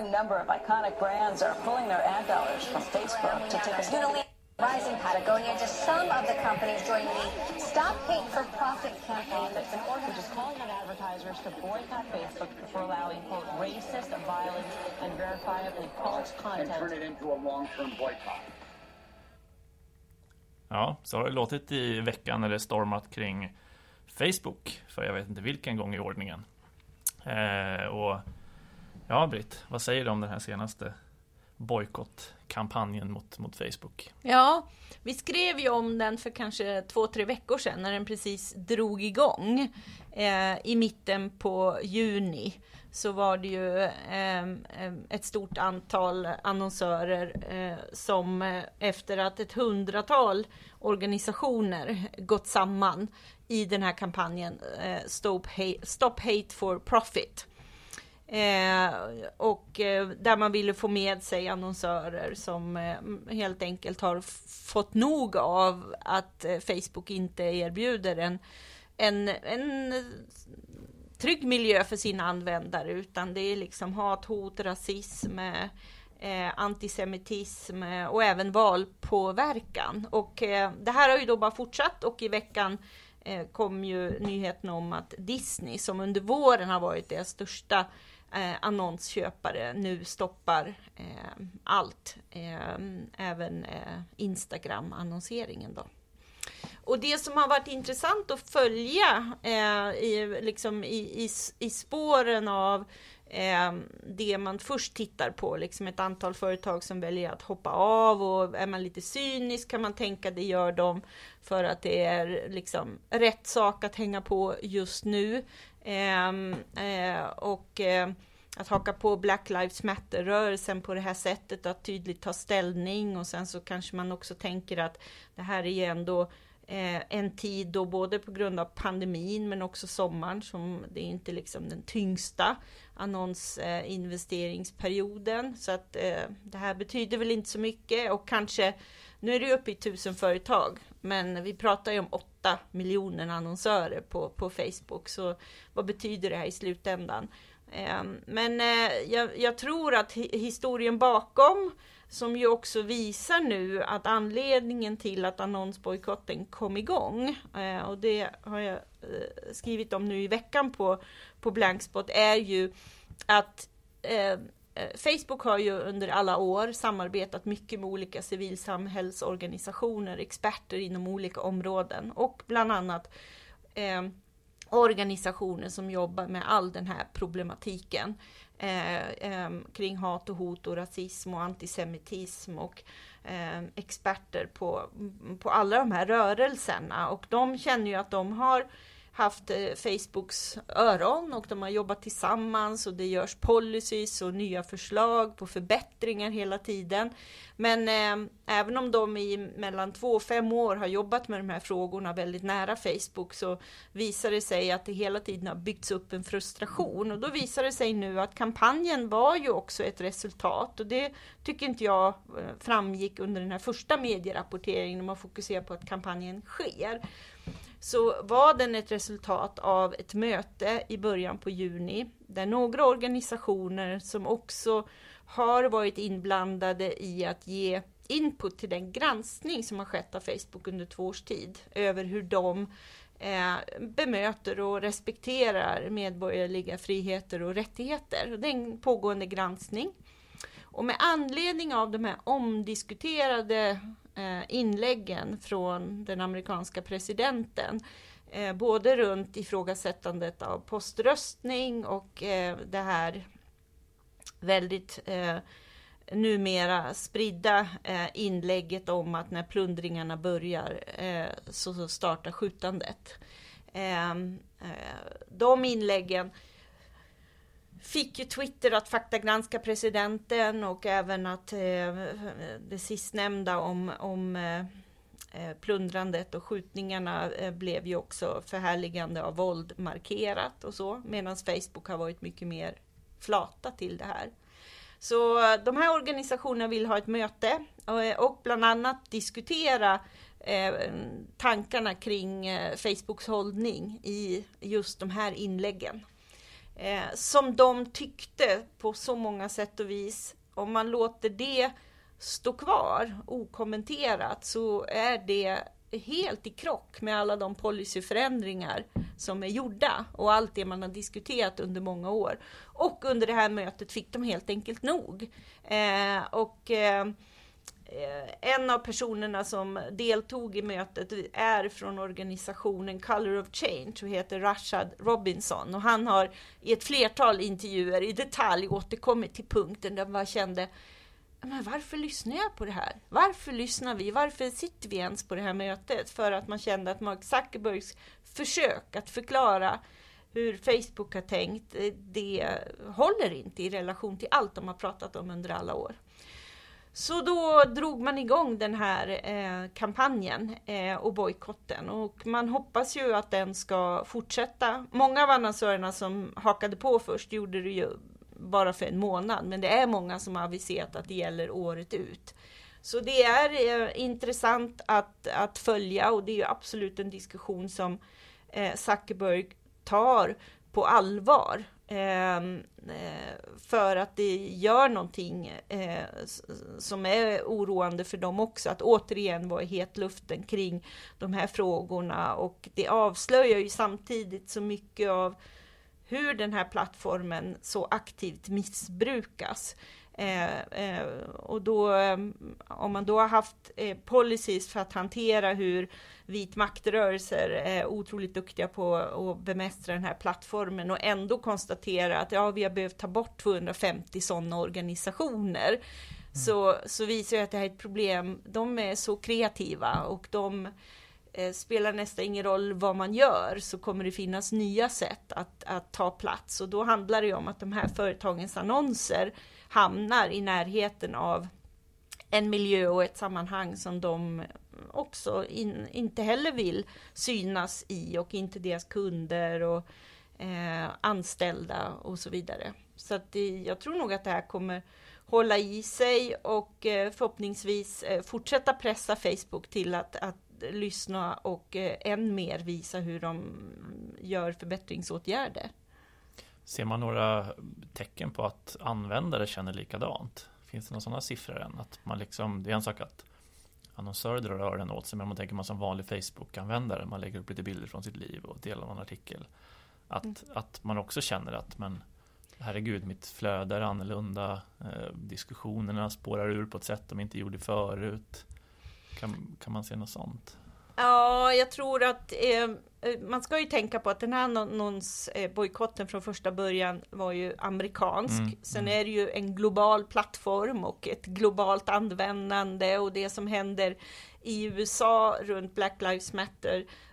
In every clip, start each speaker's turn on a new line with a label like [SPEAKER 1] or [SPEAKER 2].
[SPEAKER 1] growing number of iconic brands are pulling their ad dollars from Facebook to take a stand.
[SPEAKER 2] Rising Patagonia, just some of the companies joining the Stop Hate for Profit campaign that's been
[SPEAKER 1] Which is calling on advertisers to boycott Facebook for allowing, quote, racist, violent, and verifiably false content.
[SPEAKER 3] And turn it into a long-term boycott.
[SPEAKER 4] Ja, så har det låtit i veckan när det stormat kring Facebook för jag vet inte vilken gång i ordningen. Eh, och ja, Britt, vad säger du om den här senaste bojkottkampanjen mot, mot Facebook?
[SPEAKER 5] Ja, vi skrev ju om den för kanske två, tre veckor sedan när den precis drog igång eh, i mitten på juni så var det ju eh, ett stort antal annonsörer eh, som eh, efter att ett hundratal organisationer gått samman i den här kampanjen eh, Stop, Hate, Stop Hate for Profit. Eh, och eh, där man ville få med sig annonsörer som eh, helt enkelt har fått nog av att eh, Facebook inte erbjuder en, en, en trygg miljö för sina användare utan det är liksom hat, hot, rasism, eh, antisemitism eh, och även valpåverkan. Och eh, det här har ju då bara fortsatt och i veckan eh, kom ju nyheten om att Disney som under våren har varit deras största eh, annonsköpare nu stoppar eh, allt, eh, även eh, Instagram-annonseringen då. Och det som har varit intressant att följa eh, i, liksom i, i, i spåren av eh, det man först tittar på, liksom ett antal företag som väljer att hoppa av och är man lite cynisk kan man tänka det gör de för att det är liksom rätt sak att hänga på just nu. Ehm, eh, och eh, att haka på Black Lives Matter-rörelsen på det här sättet, att tydligt ta ställning och sen så kanske man också tänker att det här är ju ändå eh, en tid då både på grund av pandemin men också sommaren som det är inte liksom den tyngsta annonsinvesteringsperioden. Eh, så att eh, det här betyder väl inte så mycket och kanske nu är det uppe i tusen företag, men vi pratar ju om åtta miljoner annonsörer på, på Facebook. Så vad betyder det här i slutändan? Ehm, men eh, jag, jag, tror att historien bakom, som ju också visar nu att anledningen till att annonsbojkotten kom igång, eh, och det har jag eh, skrivit om nu i veckan på, på Blankspot, är ju att Eh, Facebook har ju under alla år samarbetat mycket med olika civilsamhällsorganisationer, experter inom olika områden och bland annat eh, organisationer som jobbar med all den här problematiken eh, eh, kring hat och hot och rasism och antisemitism och eh, experter på, på alla de här rörelserna. Och de känner ju att de har haft eh, Facebooks öron och de har jobbat tillsammans och det görs policies och nya förslag på förbättringar hela tiden. Men eh, även om de i mellan två och fem år har jobbat med de här frågorna väldigt nära Facebook så visar det sig att det hela tiden har byggts upp en frustration. Och då visar det sig nu att kampanjen var ju också ett resultat. Och det tycker inte jag eh, framgick under den här första medierapporteringen när man fokuserar på att kampanjen sker så var den ett resultat av ett möte i början på juni där några organisationer som också har varit inblandade i att ge input till den granskning som har skett av Facebook under två års tid över hur de eh, bemöter och respekterar medborgerliga friheter och rättigheter. Det är en pågående granskning. Och med anledning av de här omdiskuterade Eh, inläggen från den amerikanska presidenten. Eh, både runt ifrågasättandet av poströstning och eh, det här väldigt numera spridda inlägget om att när plundringarna börjar så startar skjutandet. Ehm, de inläggen fick ju Twitter att faktagranska presidenten och även att eh, det sistnämnda om, om eh, eh, plundrandet och skjutningarna eh, blev ju också förhärligande av våld markerat och så, medan Facebook har varit mycket mer flata till det här. Så de här organisationerna vill ha ett möte och, och bland annat diskutera eh, tankarna kring Facebooks hållning i just de här inläggen eh, som de tyckte på så många sätt och vis. Om man låter det stå kvar okommenterat så är det helt i krock med alla de policyförändringar som är gjorda och allt det man har diskuterat under många år. Och under det här mötet fick de helt enkelt nog. Eh, och eh, Eh, en av personerna som deltog i mötet är från organisationen Color of Change och heter Rashad Robinson och han har i ett flertal intervjuer i detalj återkommit till punkten där man kände men varför lyssnar jag på det här? Varför lyssnar vi? Varför sitter vi ens på det här mötet? För att man kände att Mark Zuckerbergs försök att förklara hur Facebook har tänkt, eh, det håller inte i relation till allt de har pratat om under alla år. Så då drog man igång den här eh, kampanjen eh, och bojkotten och man hoppas ju att den ska fortsätta. Många av annonsörerna som hakade på först gjorde det ju bara för en månad, men det är många som har aviserat att det gäller året ut. Så det är eh, intressant att, att följa och det är ju absolut en diskussion som eh, Zuckerberg tar på allvar. Ehm, eh, för att det gör någonting eh, som är oroande för dem också, att återigen vara i hetluften kring de här frågorna och det avslöjar ju samtidigt så mycket av hur den här plattformen så aktivt missbrukas. Eh, eh, och då, eh, om man då har haft eh, policies för att hantera hur vit maktrörelser är otroligt duktiga på att bemästra den här plattformen och ändå konstatera att ja, vi har behövt ta bort 250 sådana organisationer. Mm. Så, så visar det att det här är ett problem. De är så kreativa och de eh, spelar nästan ingen roll vad man gör så kommer det finnas nya sätt att, att ta plats och då handlar det om att de här företagens annonser hamnar i närheten av en miljö och ett sammanhang som de också in, inte heller vill synas i och inte deras kunder och eh, anställda och så vidare. Så att det, jag tror nog att det här kommer hålla i sig och eh, förhoppningsvis eh, fortsätta pressa Facebook till att, att lyssna och eh, än mer visa hur de gör förbättringsåtgärder.
[SPEAKER 4] Ser man några tecken på att användare känner likadant? Finns det några sådana siffror än? Att man liksom, det är en sak att annonsörer drar öronen åt sig, men man tänker man som vanlig Facebook-användare, man lägger upp lite bilder från sitt liv och delar en artikel. Att, mm. att man också känner att men herregud, mitt flöde är annorlunda, eh, diskussionerna spårar ur på ett sätt de inte gjorde förut. Kan, kan man se något sånt?
[SPEAKER 5] Ja, jag tror att eh, eh, man ska ju tänka på att den här annonsbojkotten från första början var ju amerikansk. Mm, Sen mm. är det ju en global plattform och ett globalt användande och det som händer i USA runt Black Lives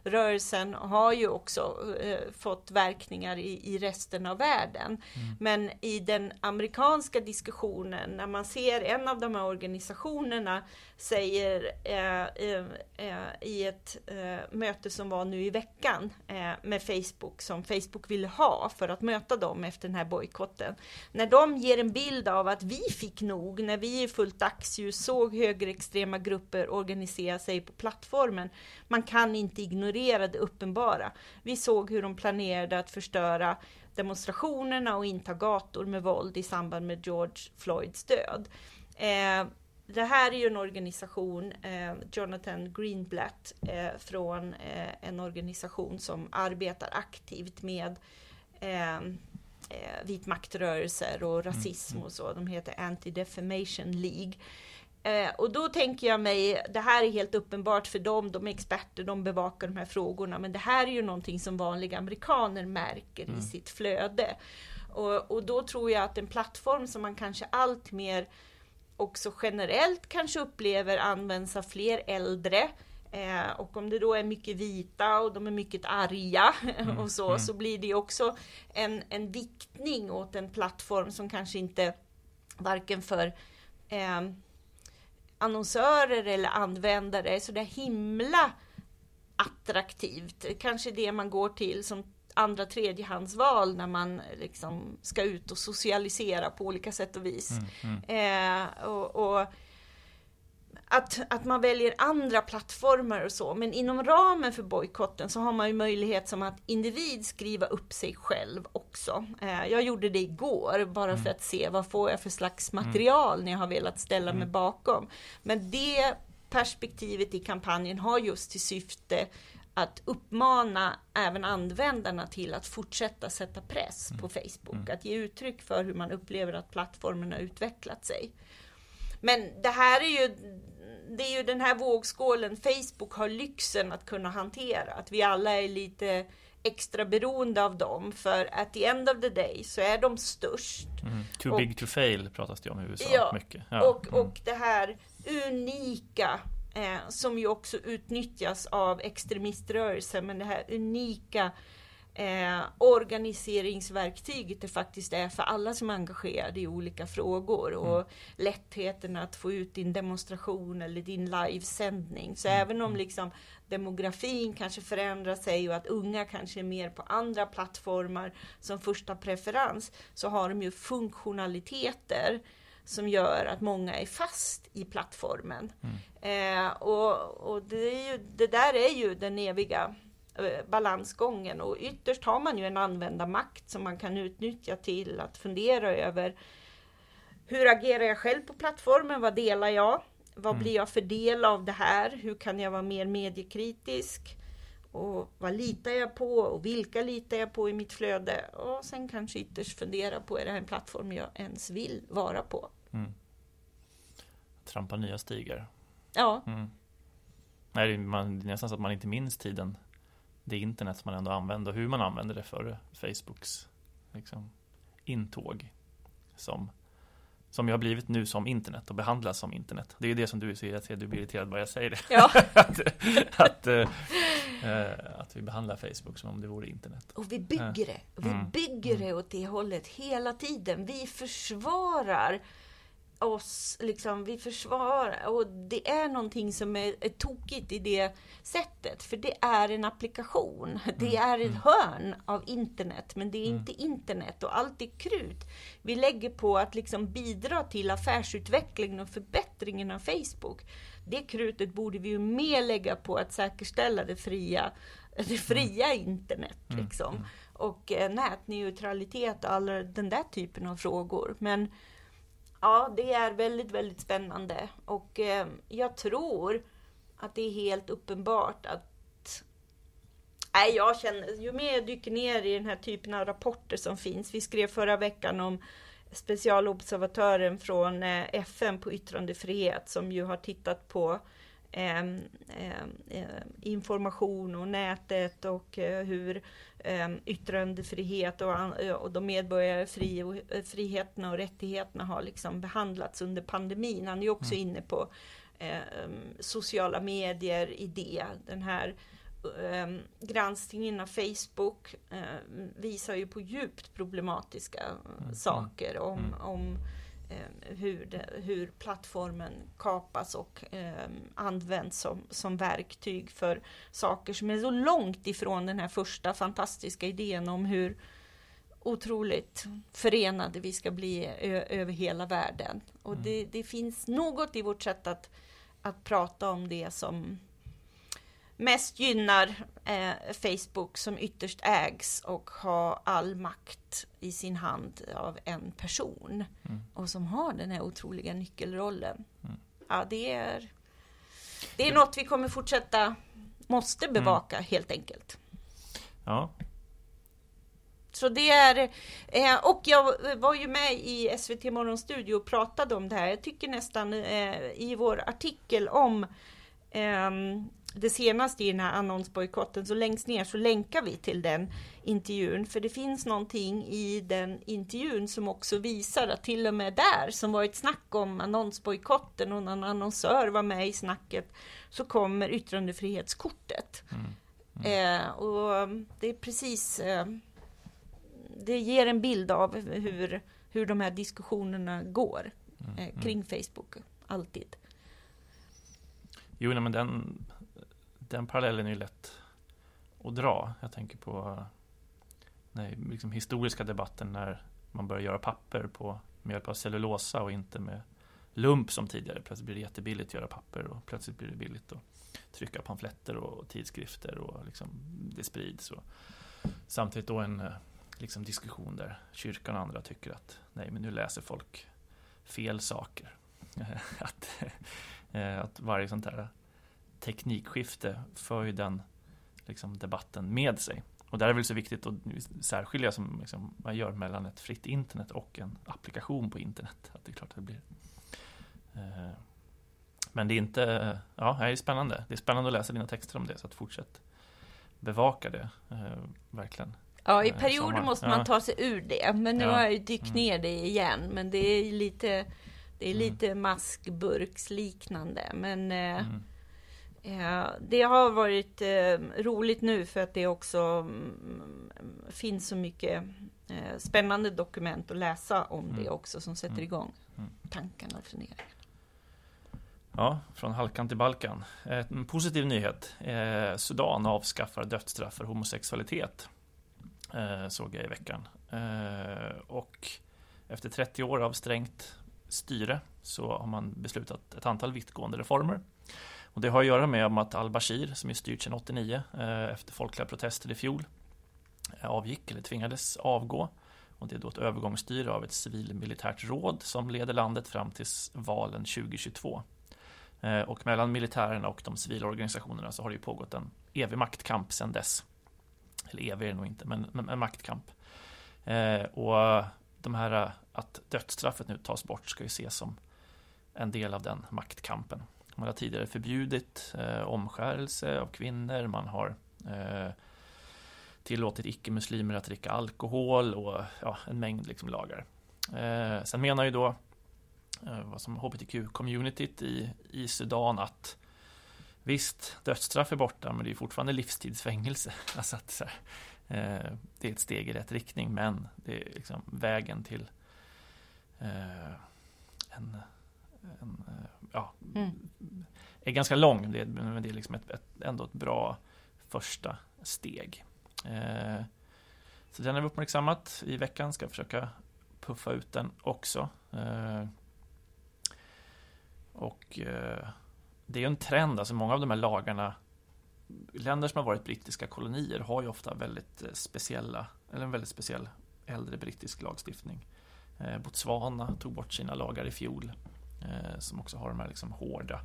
[SPEAKER 5] Matter-rörelsen har ju också eh, fått verkningar i, i resten av världen. Mm. Men i den amerikanska diskussionen, när man ser en av de här organisationerna säger eh, eh, eh i ett eh, möte som var nu i veckan eh, med Facebook, som Facebook ville ha för att möta dem efter den här bojkotten. När de ger en bild av att vi fick nog, när vi i fullt dagsljus såg högerextrema grupper organisera sig på plattformen. Man kan inte ignorera det uppenbara. Vi såg hur de planerade att förstöra demonstrationerna och inta gator med våld i samband med George Floyds död. Eh, det här är ju en organisation, eh, Jonathan Greenblatt, eh, från eh, en organisation som arbetar aktivt med eh, eh, vitmaktrörelser och rasism och så. De heter Anti-Defamation League. Eh, och då tänker jag mig, det här är helt uppenbart för dem, de är experter, de bevakar de här frågorna, men det här är ju någonting som vanliga amerikaner märker mm. i sitt flöde. Och, och då tror jag att en plattform som man kanske allt mer också generellt kanske upplever används av fler äldre, Eh, och om det då är mycket vita och de är mycket arga mm, och så, mm. så blir det också en, en viktning åt en plattform som kanske inte varken för eh, annonsörer eller användare är så där himla attraktivt. Kanske det man går till som andra tredjehandsval när man liksom ska ut och socialisera på olika sätt och vis. Mm, mm. Eh, och, och, att, att man väljer andra plattformar och så. Men inom ramen för bojkotten så har man ju möjlighet som att individ skriva upp sig själv också. Eh, jag gjorde det igår bara mm. för att se vad får jag för slags material mm. när jag har velat ställa mig mm. bakom. Men det perspektivet i kampanjen har just till syfte att uppmana även användarna till att fortsätta sätta press på Facebook, mm. att ge uttryck för hur man upplever att plattformen har utvecklat sig. Men det här är ju det är ju den här vågskålen Facebook har lyxen att kunna hantera. Att vi alla är lite extra beroende av dem. För at the end of the day så är de störst.
[SPEAKER 4] Mm. Too och, big to fail pratas det om i USA
[SPEAKER 5] ja,
[SPEAKER 4] mycket.
[SPEAKER 5] Ja, och, mm. och det här unika eh, som ju också utnyttjas av extremiströrelsen. Men det här unika eh, organiseringsverktyget det faktiskt är för alla som är engagerade i olika frågor och mm. lättheten att få ut din demonstration eller din livesändning. Så mm. även om mm. liksom demografin kanske förändrar sig och att unga kanske är mer på andra plattformar som första preferens så har de ju funktionaliteter som gör att många är fast i plattformen. Mm. Eh, och och det, ju, det, där är ju den eviga balansgången och ytterst har man ju en användarmakt som man kan utnyttja till att fundera över hur agerar jag själv på plattformen? Vad delar jag? Vad mm. blir jag för del av det här? Hur kan jag vara mer mediekritisk? Och vad litar jag på och vilka litar jag på i mitt flöde? Och sen kanske ytterst fundera på, är det här en plattform jag ens vill vara på? Mm.
[SPEAKER 4] Trampa nya stigar.
[SPEAKER 5] Ja.
[SPEAKER 4] Mm. Nej, man, det är nästan så att man inte minns tiden det internet man ändå använder och hur man använder det för Facebooks liksom, intåg som, som jag har blivit nu som internet och behandlas som internet. Det är det som du säger, jag ser du blir irriterad bara jag säger det.
[SPEAKER 5] Ja.
[SPEAKER 4] att, att, äh, att, vi behandlar Facebook som om det vore internet.
[SPEAKER 5] Och vi bygger det. Vi mm. bygger det mm. åt det hållet hela tiden. Vi försvarar oss, liksom, vi försvarar och det är någonting som är, är tokigt i det sättet, för det är en applikation. Det mm, är ett mm. hörn av internet, men det är mm. inte internet och allt är krut vi lägger på att liksom bidra till affärsutvecklingen och förbättringen av Facebook. Det krutet borde vi ju mer lägga på att säkerställa det fria, det fria internet. Liksom. Och eh, nätneutralitet och alla den där typen av frågor. Men Ja, det är väldigt, väldigt spännande och eh, jag tror att det är helt uppenbart att Nej, jag känner, ju mer jag dyker ner i den här typen av rapporter som finns. Vi skrev förra veckan om specialobservatören från eh, FN på yttrandefrihet som ju har tittat på eh, eh, information och nätet och eh, hur eh, yttrandefrihet och, och de medborgarfriheterna och rättigheterna har liksom behandlats under pandemin. Han är också mm. inne på eh, sociala medier i det. Den här eh, granskningen av Facebook eh, visar ju på djupt problematiska mm. saker om, mm. om Eh, hur, det, hur plattformen kapas och eh, används som, som verktyg för saker som är så långt ifrån den här första fantastiska idén om hur otroligt förenade vi ska bli över hela världen. Och mm. det, det, finns något i vårt sätt att, att prata om det som mest gynnar eh, Facebook som ytterst ägs och har all makt i sin hand av en person mm. och som har den här otroliga nyckelrollen. Mm. Ja, det är, det är något vi kommer fortsätta, måste mm. bevaka mm. helt enkelt.
[SPEAKER 4] Ja.
[SPEAKER 5] Så det är, eh, och jag var ju med i SVT Morgonstudio och pratade om det här. Jag tycker nästan eh, i vår artikel om ehm, det senaste i den här annonsbojkotten, så längst ner så länkar vi till den intervjun. För det finns någonting i den intervjun som också visar att till och med där, som var ett snack om annonsbojkotten och någon annonsör var med i snacket, så kommer yttrandefrihetskortet. Mm. Mm. Eh, och det är precis, eh, det ger en bild av hur, hur de här diskussionerna går mm. eh, kring Facebook, alltid.
[SPEAKER 4] Jo, men den, den parallellen är ju lätt att dra. Jag tänker på nej, liksom historiska debatten när man börjar göra papper på, med hjälp av cellulosa och inte med lump som tidigare. Plötsligt blir det jättebilligt att göra papper och plötsligt blir det billigt att trycka pamfletter och tidskrifter och liksom det sprids. Och samtidigt då en eh, liksom diskussion där kyrkan och andra tycker att nej, men nu läser folk fel saker. att, eh, att varje sånt här teknikskifte för ju den liksom, debatten med sig. Och där är det väl så viktigt att särskilja som liksom, man gör mellan ett fritt internet och en applikation på internet. Att det är klart att det blir. Eh, men det är inte, ja, det är spännande. Det är spännande att läsa dina texter om det, så att fortsätt bevaka det, eh, verkligen.
[SPEAKER 5] Ja, i eh, perioder måste man ta sig ur det, men nu ja. har jag ju dykt mm. ner det igen. Men det är lite, det är mm. lite maskburksliknande. Men mm. Eh, det har varit eh, roligt nu för att det också mm, finns så mycket eh, spännande dokument att läsa om mm. det också som sätter mm. igång mm. tankarna och funderingarna.
[SPEAKER 4] Ja, från Halkan till Balkan. En positiv nyhet. Sudan avskaffar dödsstraff för homosexualitet. Såg jag i veckan. Och efter 30 år av strängt styre så har man beslutat ett antal vittgående reformer. Och det har att göra med att al-Bashir, som är styrt sedan 89 eh, efter folkliga protester i fjol, eh, avgick eller tvingades avgå. Och det är då ett övergångsstyre av ett civilmilitärt råd som leder landet fram till valen 2022. Eh, och mellan militärerna och de civila organisationerna så har det ju pågått en evig maktkamp sedan dess. Eller evig är det nog inte, men en maktkamp. Och de här att dödsstraffet nu tas bort ska ju ses som en del av den maktkampen. Man har tidigare förbjudit eh, omskärelse av kvinnor. Man har eh, tillåtit icke-muslimer att dricka alkohol och ja, en mängd liksom, lagar. Eh, sen menar ju då eh, vad som hbtq-communityt i, i Sudan att visst, dödsstraff är borta, men det är fortfarande livstidsfängelse. Alltså att, så här, eh, det är ett steg i rätt riktning, men det är liksom vägen till eh, en, en ja, mm. är ganska lång, det, men det är liksom ett, ett, ändå ett bra första steg. Eh, så den har vi uppmärksammat i veckan, ska försöka puffa ut den också. Eh, och eh, det är en trend, alltså många av de här lagarna Länder som har varit brittiska kolonier har ju ofta väldigt eh, speciella, eller en väldigt speciell äldre brittisk lagstiftning. Eh, Botswana tog bort sina lagar i fjol eh, som också har de här liksom hårda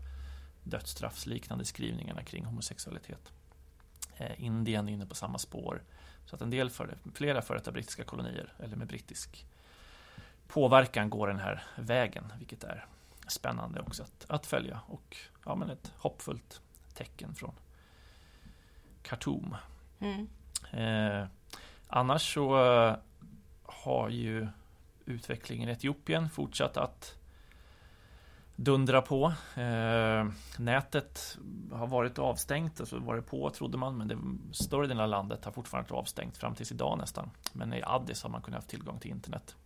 [SPEAKER 4] dödsstraffsliknande skrivningarna kring homosexualitet. Eh, Indien är inne på samma spår. Så att en del för, flera före detta brittiska kolonier, eller med brittisk påverkan, går den här vägen, vilket är spännande också att, att följa och ja, men ett hoppfullt tecken från Khartoum. Mm. Eh, annars så eh, har ju utvecklingen i Etiopien fortsatt att dundra på. Eh, nätet har varit avstängt, alltså varit på trodde man, men det, större delen av landet har fortfarande varit avstängt fram tills idag nästan. Men i Addis har man kunnat ha tillgång till internet.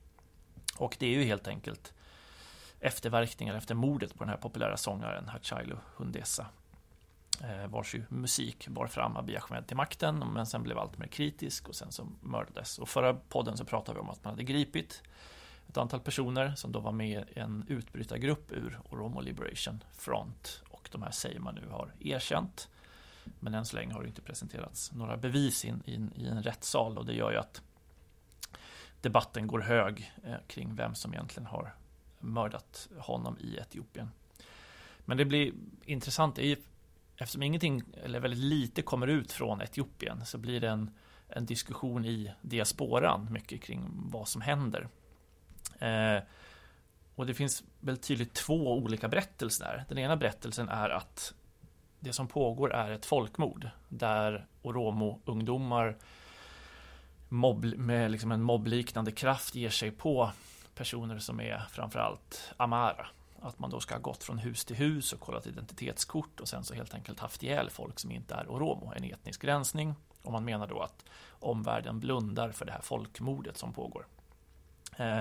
[SPEAKER 4] Och det är ju helt enkelt efterverkningar efter mordet på den här populära sångaren Hachailo Hundessa. Eh, vars ju musik bar fram Abiy Ahmed till makten, men sen blev allt mer kritisk och sen så mördades. Och förra podden så pratade vi om att man hade gripit ett antal personer som då var med i en utbrytargrupp ur Oromo Liberation Front. Och de här säger man nu har erkänt. Men än så länge har det inte presenterats några bevis in, in, i en rättssal och det gör ju att debatten går hög eh, kring vem som egentligen har mördat honom i Etiopien. Men det blir intressant, är ju, eftersom ingenting, eller väldigt lite kommer ut från Etiopien så blir det en, en diskussion i diasporan mycket kring vad som händer. Eh, och det finns väl tydligt två olika berättelser där. Den ena berättelsen är att det som pågår är ett folkmord där Oromo-ungdomar mobb, med liksom en mobbliknande kraft ger sig på personer som är framförallt Amara. Att man då ska ha gått från hus till hus och kollat identitetskort och sen så helt enkelt haft ihjäl folk som inte är Oromo, en etnisk rensning. Och man menar då att omvärlden blundar för det här folkmordet som pågår. Eh,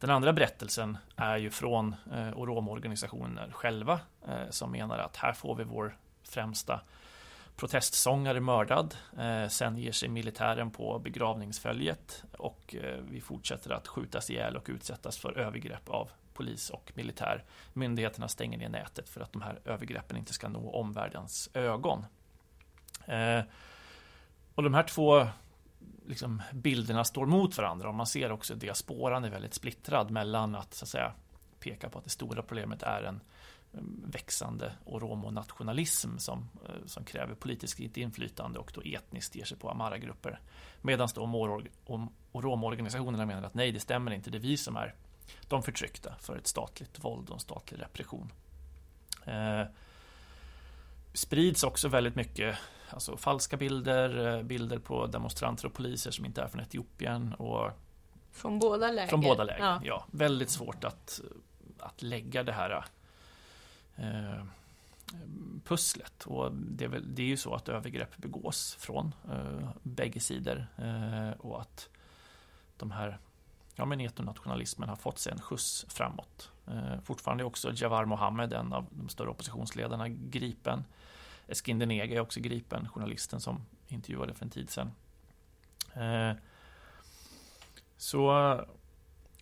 [SPEAKER 4] den andra berättelsen är ju från eh, oromorganisationer själva eh, som menar att här får vi vår främsta protestsångare mördad. Eh, sen ger sig militären på begravningsföljet och eh, vi fortsätter att skjutas ihjäl och utsättas för övergrepp av polis och militär. Myndigheterna stänger ner nätet för att de här övergreppen inte ska nå omvärldens ögon. Eh, och de här två liksom, bilderna står mot varandra och man ser också att diasporan är väldigt splittrad mellan att, så att säga, peka på att det stora problemet är en mm, växande oromo-nationalism som, eh, som kräver politiskt inflytande och då etniskt ger sig på amara-grupper. Medan då oromo-organisationerna menar att nej, det stämmer inte, det är vi som är de förtryckta för ett statligt våld och en statlig repression. Eh, sprids också väldigt mycket alltså falska bilder, eh, bilder på demonstranter och poliser som inte är från Etiopien. Och
[SPEAKER 5] från båda läger?
[SPEAKER 4] Från båda läger, ja. ja. Väldigt svårt att, att lägga det här eh, pusslet. Och det är, väl, det är ju så att övergrepp begås från eh, bägge sidor. Eh, och att de här ja, men etnonationalismen har fått sig en skjuts framåt. Eh, fortfarande är också Jawar Mohammed, en av de större oppositionsledarna, gripen. Eskinder Nega är också gripen, journalisten som intervjuade för en tid sedan. Eh, så,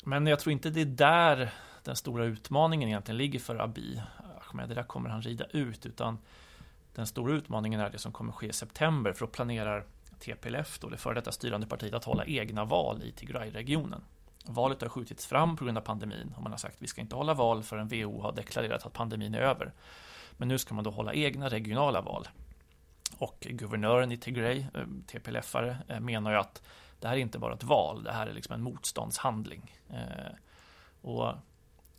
[SPEAKER 4] men jag tror inte det är där den stora utmaningen egentligen ligger för Abiy Ahmed. Det där kommer han rida ut, utan den stora utmaningen är det som kommer ske i september, för då planerar TPLF, då det före detta styrande partiet, att hålla egna val i Tigray-regionen. Valet har skjutits fram på grund av pandemin och man har sagt att vi ska inte hålla val förrän WHO har deklarerat att pandemin är över. Men nu ska man då hålla egna regionala val. Och guvernören i Tigray, eh, TPLF-are, eh, menar ju att det här är inte bara ett val, det här är liksom en motståndshandling. Eh, och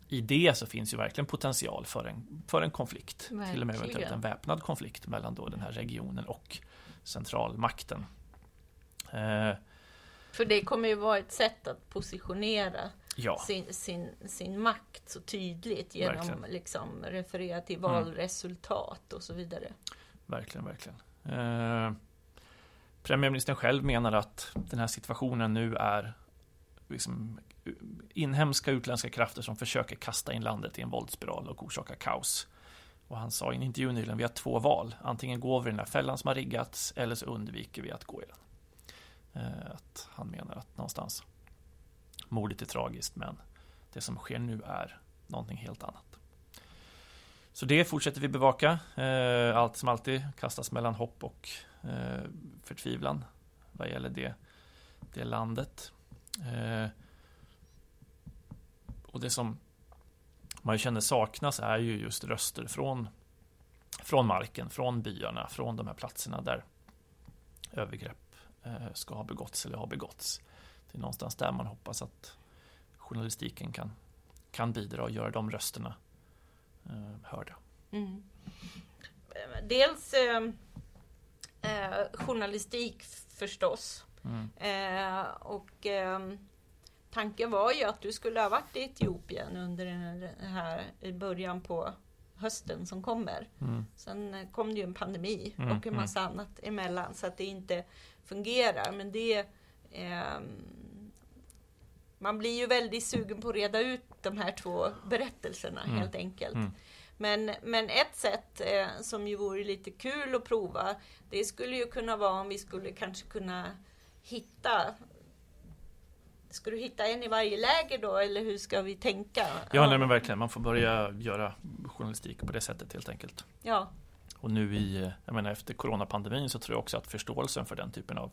[SPEAKER 4] i det så finns ju verkligen potential för en, för en konflikt. Verkligen. Till och med eventuellt en väpnad konflikt mellan då den här regionen och centralmakten.
[SPEAKER 5] För det kommer ju vara ett sätt att positionera
[SPEAKER 4] ja.
[SPEAKER 5] sin, sin, sin makt så tydligt genom att liksom referera till mm. valresultat och så vidare.
[SPEAKER 4] Verkligen, verkligen. Eh, premiärministern själv menar att den här situationen nu är liksom inhemska utländska krafter som försöker kasta in landet i en våldsspiral och orsaka kaos. Och han sa i en intervju nyligen, vi har två val. Antingen går vi i den här fällan som har riggats eller så undviker vi att gå i den. Eh, att han menar att någonstans mordet är tragiskt men det som sker nu är någonting helt annat. Så det fortsätter vi bevaka. Eh, allt som alltid kastas mellan hopp och eh, förtvivlan vad gäller det, det landet. Eh, och det som man känner saknas är ju just röster från, från marken, från byarna, från de här platserna där övergrepp ska ha begåtts eller har begåtts. Det är någonstans där man hoppas att journalistiken kan, kan bidra och göra de rösterna eh, hörda. Mm.
[SPEAKER 5] Dels eh, eh, journalistik förstås. Mm. Eh, och eh, tanken var ju att du skulle ha varit i Etiopien under den här i början på hösten som kommer. Mm. Sen kom det ju en pandemi mm, och en massa mm. annat emellan så att det inte fungerar. Men det eh, man blir ju väldigt sugen på att reda ut de här två berättelserna mm. helt enkelt. Mm. Men, men ett sätt eh, som ju vore lite kul att prova, det skulle ju kunna vara om vi skulle kanske kunna hitta Ska du hitta en i varje läger då, eller hur ska vi tänka?
[SPEAKER 4] Ja, nej, men verkligen. Man får börja göra journalistik på det sättet helt enkelt.
[SPEAKER 5] Ja.
[SPEAKER 4] Och nu i, jag menar efter coronapandemin så tror jag också att förståelsen för den typen av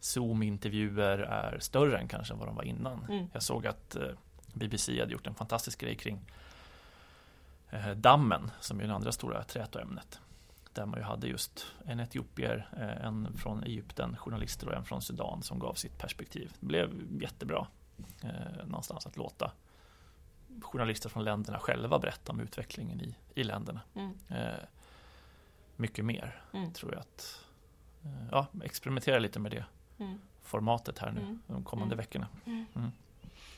[SPEAKER 4] Zoom-intervjuer är större än kanske vad de var innan. Mm. Jag såg att eh, BBC hade gjort en fantastisk grej kring eh, dammen som är det andra stora trätoämnet. Där man ju hade just en etiopier, eh, en från Egypten, journalister och en från Sudan som gav sitt perspektiv. Det blev jättebra någonstans att låta journalister från länderna själva berätta om utvecklingen i, i länderna. Mm mycket mer. Mm. Tror jag att ja, experimentera lite med det. Formatet här nu mm. de kommande mm. veckorna. Mm. Mm.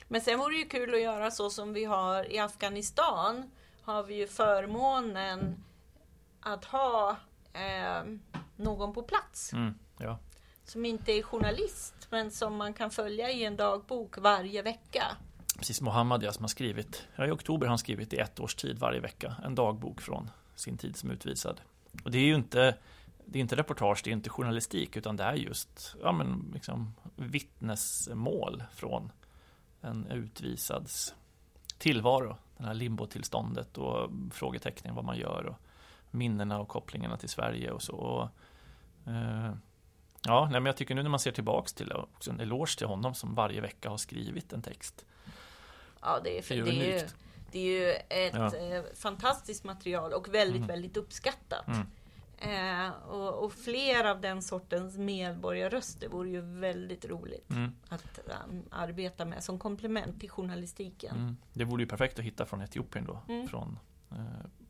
[SPEAKER 5] Men sen vore det ju kul att göra så som vi har i Afghanistan. Har vi ju förmånen att ha eh, någon på plats.
[SPEAKER 4] Ja.
[SPEAKER 5] Som inte är journalist men som man kan följa i en dagbok varje vecka.
[SPEAKER 4] Precis, Mohammad som har skrivit, ja, i oktober har han skrivit i ett års tid varje vecka en dagbok från sin tid som utvisad. Och det är ju inte, det är inte reportage, det är inte journalistik, utan det är just ja, men liksom, vittnesmål från en utvisads tillvaro. Det här limbotillståndet och frågetecknen vad man gör och minnena och kopplingarna till Sverige och så. Och, eh, ja, nej, men jag tycker nu när man ser tillbaks till det, också en eloge till honom som varje vecka har skrivit en text.
[SPEAKER 5] Ja, det är, för,
[SPEAKER 4] Det är
[SPEAKER 5] det är, ju, det är ju ett
[SPEAKER 4] Ja.
[SPEAKER 5] eh, fantastiskt material och väldigt,
[SPEAKER 4] Mm.
[SPEAKER 5] väldigt uppskattat.
[SPEAKER 4] Mm.
[SPEAKER 5] Eh, och, och fler av den sortens medborgarröster vore ju väldigt roligt
[SPEAKER 4] Mm.
[SPEAKER 5] att um, arbeta med som komplement till journalistiken.
[SPEAKER 4] Mm. Det vore ju perfekt att hitta från Etiopien då.
[SPEAKER 5] Mm.
[SPEAKER 4] Från eh,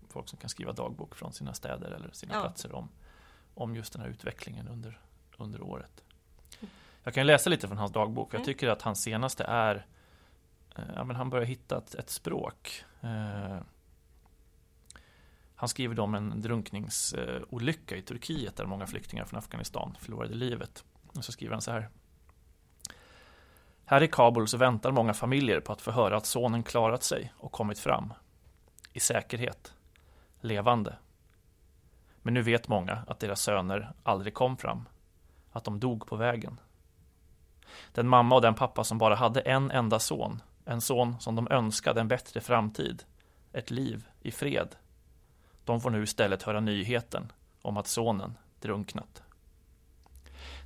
[SPEAKER 4] folk som kan skriva dagbok från sina städer eller sina
[SPEAKER 5] Ja.
[SPEAKER 4] platser om, om just den här utvecklingen under, under året. Jag kan läsa lite från hans dagbok. Jag
[SPEAKER 5] Mm.
[SPEAKER 4] tycker att hans senaste är eh, ja, men Han börjar hitta ett, ett språk. Eh, han skriver då om en drunkningsolycka i Turkiet där många flyktingar från Afghanistan förlorade livet. Och så skriver han så här. Här i Kabul så väntar många familjer på att få höra att sonen klarat sig och kommit fram. I säkerhet. Levande. Men nu vet många att deras söner aldrig kom fram. Att de dog på vägen. Den mamma och den pappa som bara hade en enda son. En son som de önskade en bättre framtid. Ett liv i fred. De får nu istället höra nyheten om att sonen drunknat.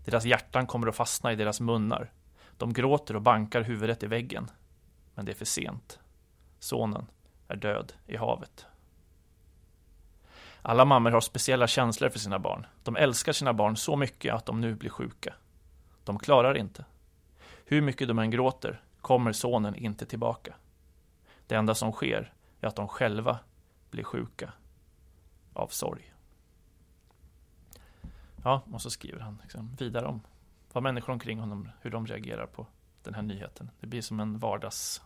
[SPEAKER 4] Deras hjärtan kommer att fastna i deras munnar. De gråter och bankar huvudet i väggen. Men det är för sent. Sonen är död i havet. Alla mammor har speciella känslor för sina barn. De älskar sina barn så mycket att de nu blir sjuka. De klarar inte. Hur mycket de än gråter kommer sonen inte tillbaka. Det enda som sker är att de själva blir sjuka av sorg. Ja, och så skriver han liksom vidare om vad människor omkring honom, hur de reagerar på den här nyheten. Det blir som en vardags...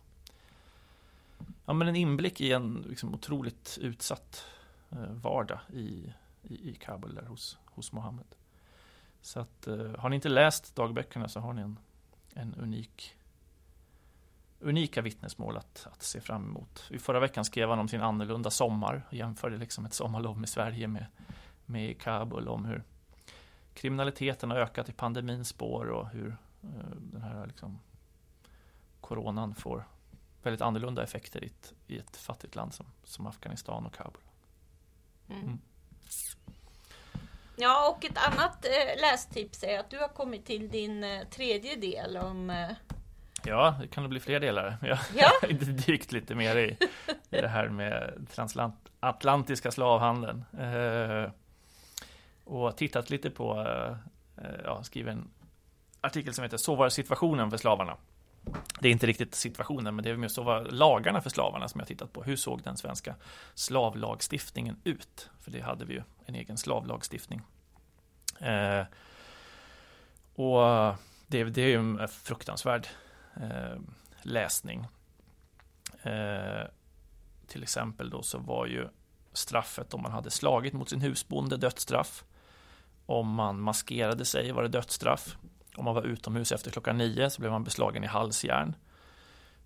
[SPEAKER 4] Ja, men en inblick i en liksom, otroligt utsatt eh, vardag i, i, i Kabul där hos, hos Mohammed. Så att, eh, har ni inte läst dagböckerna så har ni en, en unik unika vittnesmål att, att se fram emot. I förra veckan skrev han om sin annorlunda sommar och jämförde liksom ett sommarlov med Sverige med, med Kabul om hur kriminaliteten har ökat i pandemins spår och hur eh, den här liksom, coronan får väldigt annorlunda effekter i ett, i ett fattigt land som, som Afghanistan och Kabul.
[SPEAKER 5] Mm. Ja, och ett annat eh, lästips är att du har kommit till din eh, tredje del om
[SPEAKER 4] Ja, det kan det bli fler delar. Jag
[SPEAKER 5] Ja.
[SPEAKER 4] har dykt lite mer i, i det här med transatlantiska slavhandeln. Eh, och tittat lite på, eh, ja, skriver en artikel som heter Så var situationen för slavarna. Det är inte riktigt situationen, men det är mer så var lagarna för slavarna som jag tittat på. Hur såg den svenska slavlagstiftningen ut? För det hade vi ju, en egen slavlagstiftning. Eh, och det, det är ju en fruktansvärd eh, läsning. Eh, till exempel då så var ju straffet om man hade slagit mot sin husbonde dödsstraff. Om man maskerade sig var det dödsstraff. Om man var utomhus efter klockan nio så blev man beslagen i halsjärn.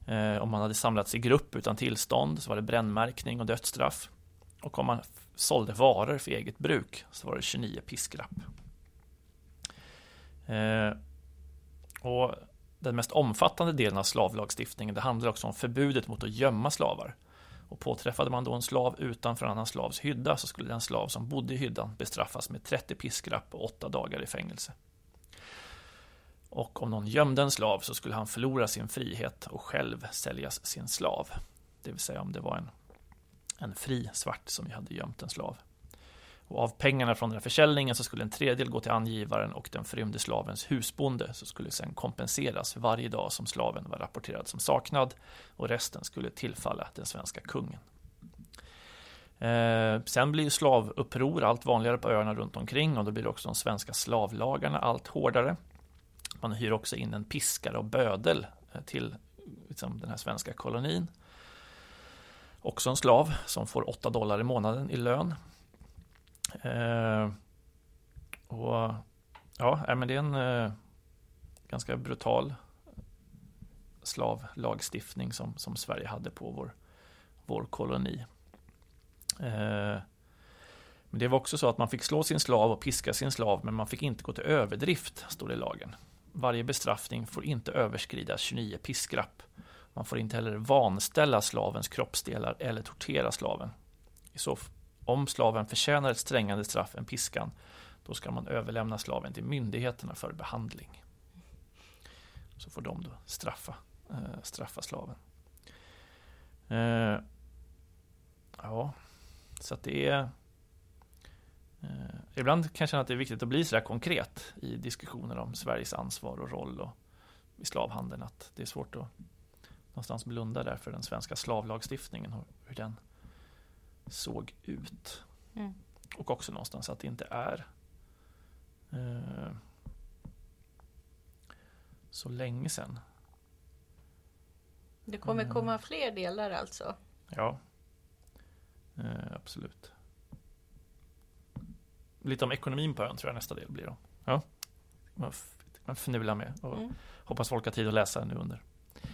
[SPEAKER 4] Eh, om man hade samlats i grupp utan tillstånd så var det brännmärkning och dödsstraff. Och om man sålde varor för eget bruk så var det 29 piskrapp. Eh, och den mest omfattande delen av slavlagstiftningen det handlar också om förbudet mot att gömma slavar. Och påträffade man då en slav utanför en annan slavs hydda så skulle den slav som bodde i hyddan bestraffas med 30 piskrapp och 8 dagar i fängelse. Och om någon gömde en slav så skulle han förlora sin frihet och själv säljas sin slav. Det vill säga om det var en, en fri svart som hade gömt en slav. Och av pengarna från den här försäljningen så skulle en tredjedel gå till angivaren och den förrymde slavens husbonde som skulle sen kompenseras för varje dag som slaven var rapporterad som saknad och resten skulle tillfalla den svenska kungen. Eh, sen blir slavuppror allt vanligare på öarna runt omkring och då blir också de svenska slavlagarna allt hårdare. Man hyr också in en piskare och bödel eh, till liksom, den här svenska kolonin. Också en slav som får 8 dollar i månaden i lön. Eh, och ja, men det är en eh, ganska brutal slavlagstiftning som, som Sverige hade på vår, vår koloni. Eh, men det var också så att man fick slå sin slav och piska sin slav, men man fick inte gå till överdrift, står det i lagen. Varje bestraffning får inte överskrida 29 piskrapp. Man får inte heller vanställa slavens kroppsdelar eller tortera slaven. I så, om slaven förtjänar ett strängare straff än piskan, då ska man överlämna slaven till myndigheterna för behandling. Så får de då straffa, eh, straffa slaven. Eh, ja, så att det är Eh, ibland kan jag känna att det är viktigt att bli sådär konkret i diskussioner om Sveriges ansvar och roll och i slavhandeln. Att det är svårt att någonstans blunda där för den svenska slavlagstiftningen och hur den såg ut. Mm. Och också någonstans att det inte är eh, så länge sedan.
[SPEAKER 5] Det kommer komma fler delar alltså?
[SPEAKER 4] Ja, eh, absolut lite om ekonomin på ön tror jag nästa del blir. Då. Ja. Man fnula med och mm. hoppas folk har tid att läsa nu under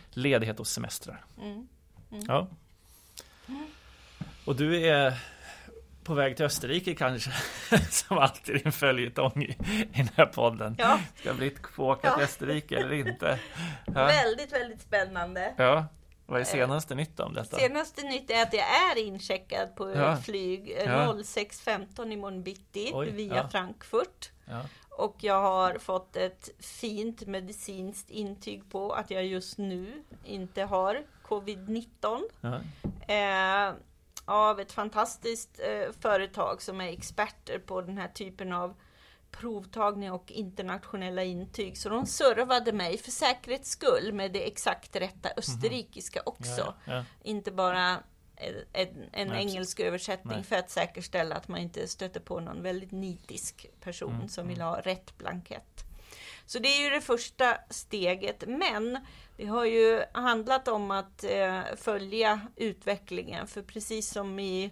[SPEAKER 4] ledighet och semestrar. Mm. Mm. Ja. Och du är på väg till Österrike kanske, som alltid en följetong i, i den här podden. Ja. Ska bli få åka ja. till Österrike eller inte?
[SPEAKER 5] Ja. Väldigt, väldigt spännande.
[SPEAKER 4] Ja. Vad är eh, senaste nytt om detta?
[SPEAKER 5] Senaste nytt är att jag är incheckad på ja. flyg ja. 06.15 imorgon bitti Oj, via ja. Frankfurt. Ja. Och jag har fått ett fint medicinskt intyg på att jag just nu inte har covid-19. Eh, av ett fantastiskt eh, företag som är experter på den här typen av provtagning och internationella intyg. Så de servade mig för säkerhets skull med det exakt rätta österrikiska också. Ja, ja. Inte bara en, en engelsk översättning Nej. för att säkerställa att man inte stöter på någon väldigt nitisk person mm, som vill mm. ha rätt blankett. Så det är ju det första steget. Men det har ju handlat om att eh, följa utvecklingen. För precis som i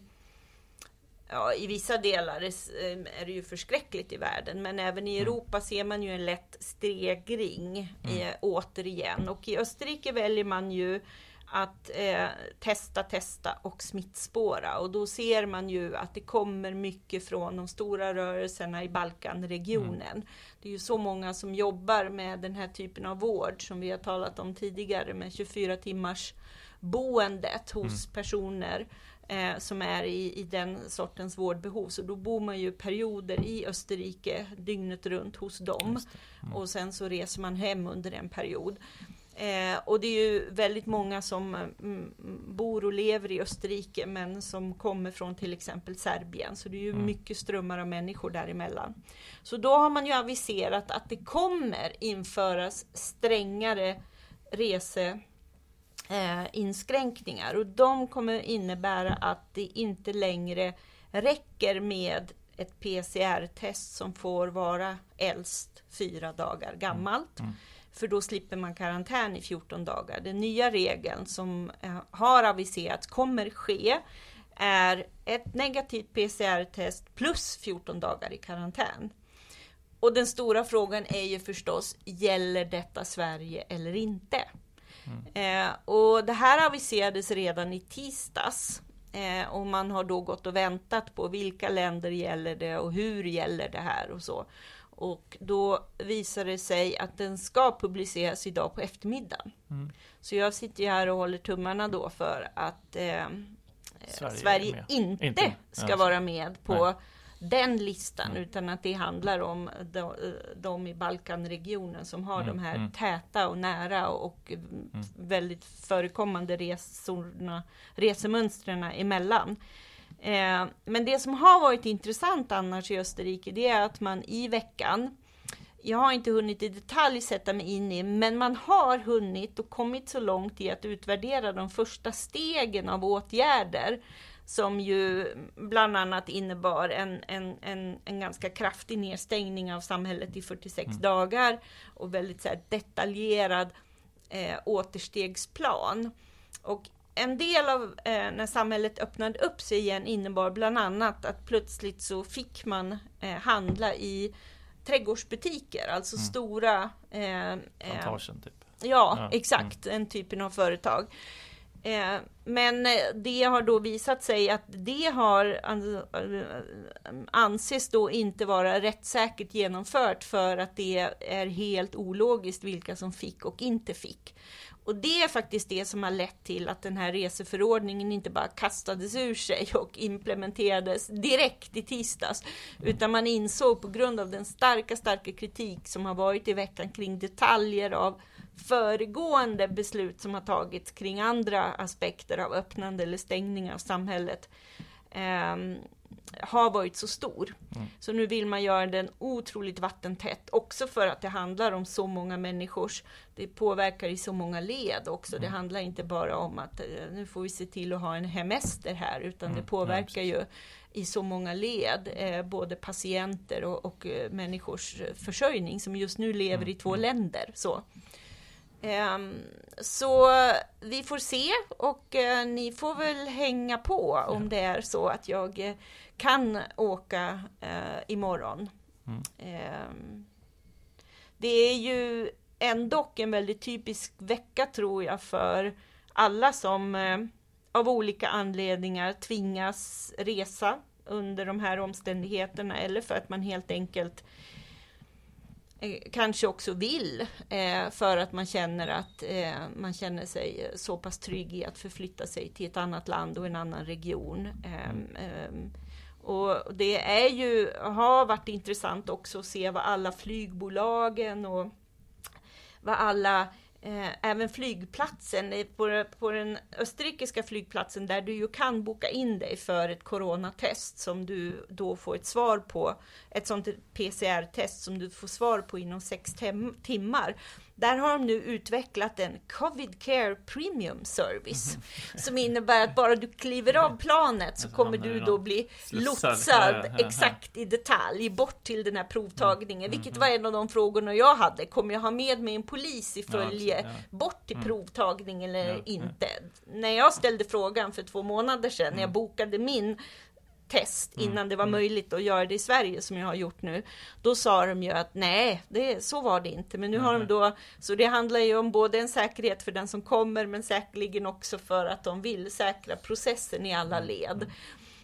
[SPEAKER 5] ja, i vissa delar är det ju förskräckligt i världen, men även i mm. Europa ser man ju en lätt stegring mm. återigen. Och i Österrike väljer man ju att eh, testa, testa och smittspåra. Och då ser man ju att det kommer mycket från de stora rörelserna i Balkanregionen. Mm. Det är ju så många som jobbar med den här typen av vård som vi har talat om tidigare med 24 timmars boendet hos mm. personer eh, som är i, i den sortens vårdbehov. Så då bor man ju perioder i Österrike dygnet runt hos dem. Mm. Och sen så reser man hem under en period. Eh, och det är ju väldigt många som mm, bor och lever i Österrike men som kommer från till exempel Serbien. Så det är ju mm. mycket strömmar av människor däremellan. Så då har man ju aviserat att det kommer införas strängare rese eh, inskränkningar och de kommer innebära att det inte längre räcker med ett PCR-test som får vara äldst fyra dagar gammalt. Mm. Mm. För då slipper man karantän i 14 dagar. Den nya regeln som eh, har aviserats kommer ske är ett negativt PCR-test plus 14 dagar i karantän. Och den stora frågan är ju förstås, gäller detta Sverige eller inte? Eh, och det här aviserades redan i tisdags. Eh, och man har då gått och väntat på vilka länder gäller det och hur gäller det här och så. Och då visar det sig att den ska publiceras idag på eftermiddagen. Mm. Så jag sitter ju här och håller tummarna då för att eh, Sverige, Sverige inte, inte, ska vara med på Nej den listan, mm. utan att det handlar om de, de i Balkanregionen som har mm. de här mm. täta och nära och mm. väldigt förekommande resorna, resemönstren emellan. Eh, men det som har varit intressant annars i Österrike, det är att man i veckan jag har inte hunnit i detalj sätta mig in i, men man har hunnit och kommit så långt i att utvärdera de första stegen av åtgärder som ju bland annat innebar en, en, en, en ganska kraftig nedstängning av samhället i 46 mm. dagar och väldigt så detaljerad eh, återstegsplan. Och en del av eh, när samhället öppnade upp sig igen innebar bland annat att plötsligt så fick man eh, handla i trädgårdsbutiker, alltså mm. stora...
[SPEAKER 4] Eh, Plantagen typ.
[SPEAKER 5] Ja, ja, exakt, mm. den typen av företag. Eh, men eh, det har då visat sig att det har anses då inte vara rättssäkert genomfört för att det är helt ologiskt vilka som fick och inte fick. Och det är faktiskt det som har lett till att den här reseförordningen inte bara kastades ur sig och implementerades direkt i tisdags, utan man insåg på grund av den starka, starka kritik som har varit i veckan kring detaljer av föregående beslut som har tagits kring andra aspekter av öppnande eller stängning av samhället. Eh, har varit så stor. Mm. Så nu vill man göra den otroligt vattentätt, också för att det handlar om så många människors, det påverkar i så många led också. Mm. Det handlar inte bara om att eh, nu får vi se till att ha en hemester här, utan mm. det påverkar ju i så många led, eh, både patienter och, och eh, människors försörjning som just nu lever mm. i två mm. länder. Så. Ehm, så vi får se och eh, ni får väl hänga på om det är så att jag eh, kan åka eh, imorgon. Mm. Ehm, det är ju ändå en väldigt typisk vecka tror jag för alla som av olika anledningar tvingas resa under de här omständigheterna eller för att man helt enkelt Eh, kanske också vill eh, för att man känner att eh, man känner sig så pass trygg i att förflytta sig till ett annat land och en annan region. Ehm, ehm, och det är ju, har varit intressant också att se vad alla flygbolagen och vad alla Eh, även flygplatsen, på, på den österrikiska flygplatsen där du ju kan boka in dig för ett coronatest som du då får ett svar på, ett sånt PCR-test som du får svar på inom sex timmar. Där har de nu utvecklat en Covid Care Premium Service mm. som innebär att bara du kliver av planet så kommer du då bli lotsad exakt i detalj bort till den här provtagningen, mm. vilket var en av de frågorna jag hade. Kommer jag ha med mig en polis i följe bort till mm. provtagningen eller inte? När jag ställde frågan för två månader sedan, när jag bokade min test mm. innan det var mm. möjligt att göra det i Sverige som jag har gjort nu. Då sa de ju att nej, det, så var det inte. Men nu har de då, så det handlar ju om både en säkerhet för den som kommer men säkerligen också för att de vill säkra processen i alla mm. led.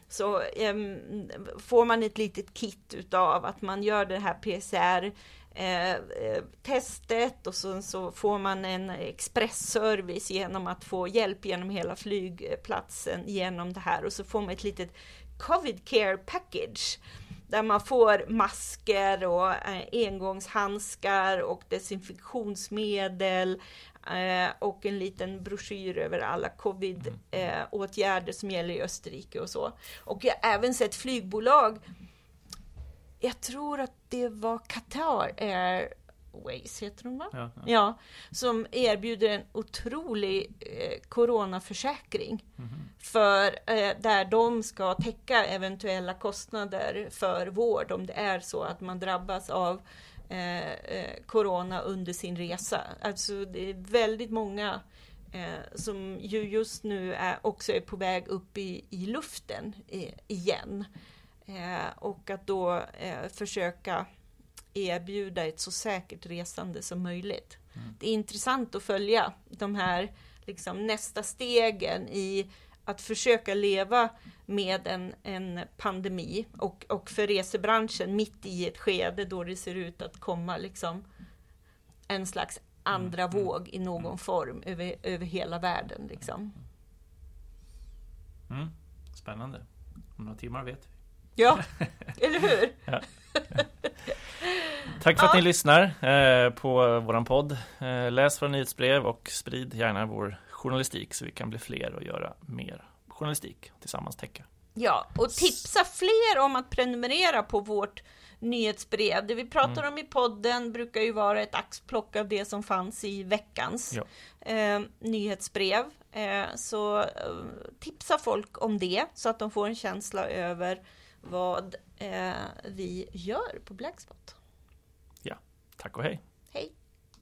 [SPEAKER 5] Så um, får man ett litet kit utav att man gör det här PCR eh, eh, testet och så, så får man en expressservice genom att få hjälp genom hela flygplatsen genom det här och så får man ett litet Covid Care Package där man får masker och eh, engångshandskar och desinfektionsmedel eh, och en liten broschyr över alla covid-åtgärder mm. eh, som gäller i Österrike och så. Och jag har även sett flygbolag jag tror att det var Qatar Ways heter de va? Ja, ja. ja, som erbjuder en otrolig eh, coronaförsäkring. Mm -hmm. För eh, där de ska täcka eventuella kostnader för vård om det är så att man drabbas av eh, eh corona under sin resa. Alltså det är väldigt många eh, som ju just nu är, också är på väg upp i, i luften igen. Eh, och att då försöka erbjuda ett så säkert resande som möjligt. Mm. Det är intressant att följa de här liksom, nästa stegen i att försöka leva med en, en pandemi och, och för resebranschen mitt i ett skede då det ser ut att komma liksom en slags andra mm. våg i någon mm. form över, över hela världen. Liksom.
[SPEAKER 4] Mm. Spännande. Om några timmar vet vi.
[SPEAKER 5] Ja, eller hur? Ja.
[SPEAKER 4] Tack för att ni lyssnar eh, på våran podd. Eh, läs våra nyhetsbrev och sprid gärna vår journalistik så vi kan bli fler och göra mer journalistik tillsammans täcka.
[SPEAKER 5] Ja, och tipsa fler om att prenumerera på vårt nyhetsbrev. Det vi pratar mm. om i podden brukar ju vara ett axplock av det som fanns i veckans ja. eh, nyhetsbrev. Eh, så eh, tipsa folk om det så att de får en känsla över vad eh, vi gör på Blackspot.
[SPEAKER 4] Ja, tack och hej.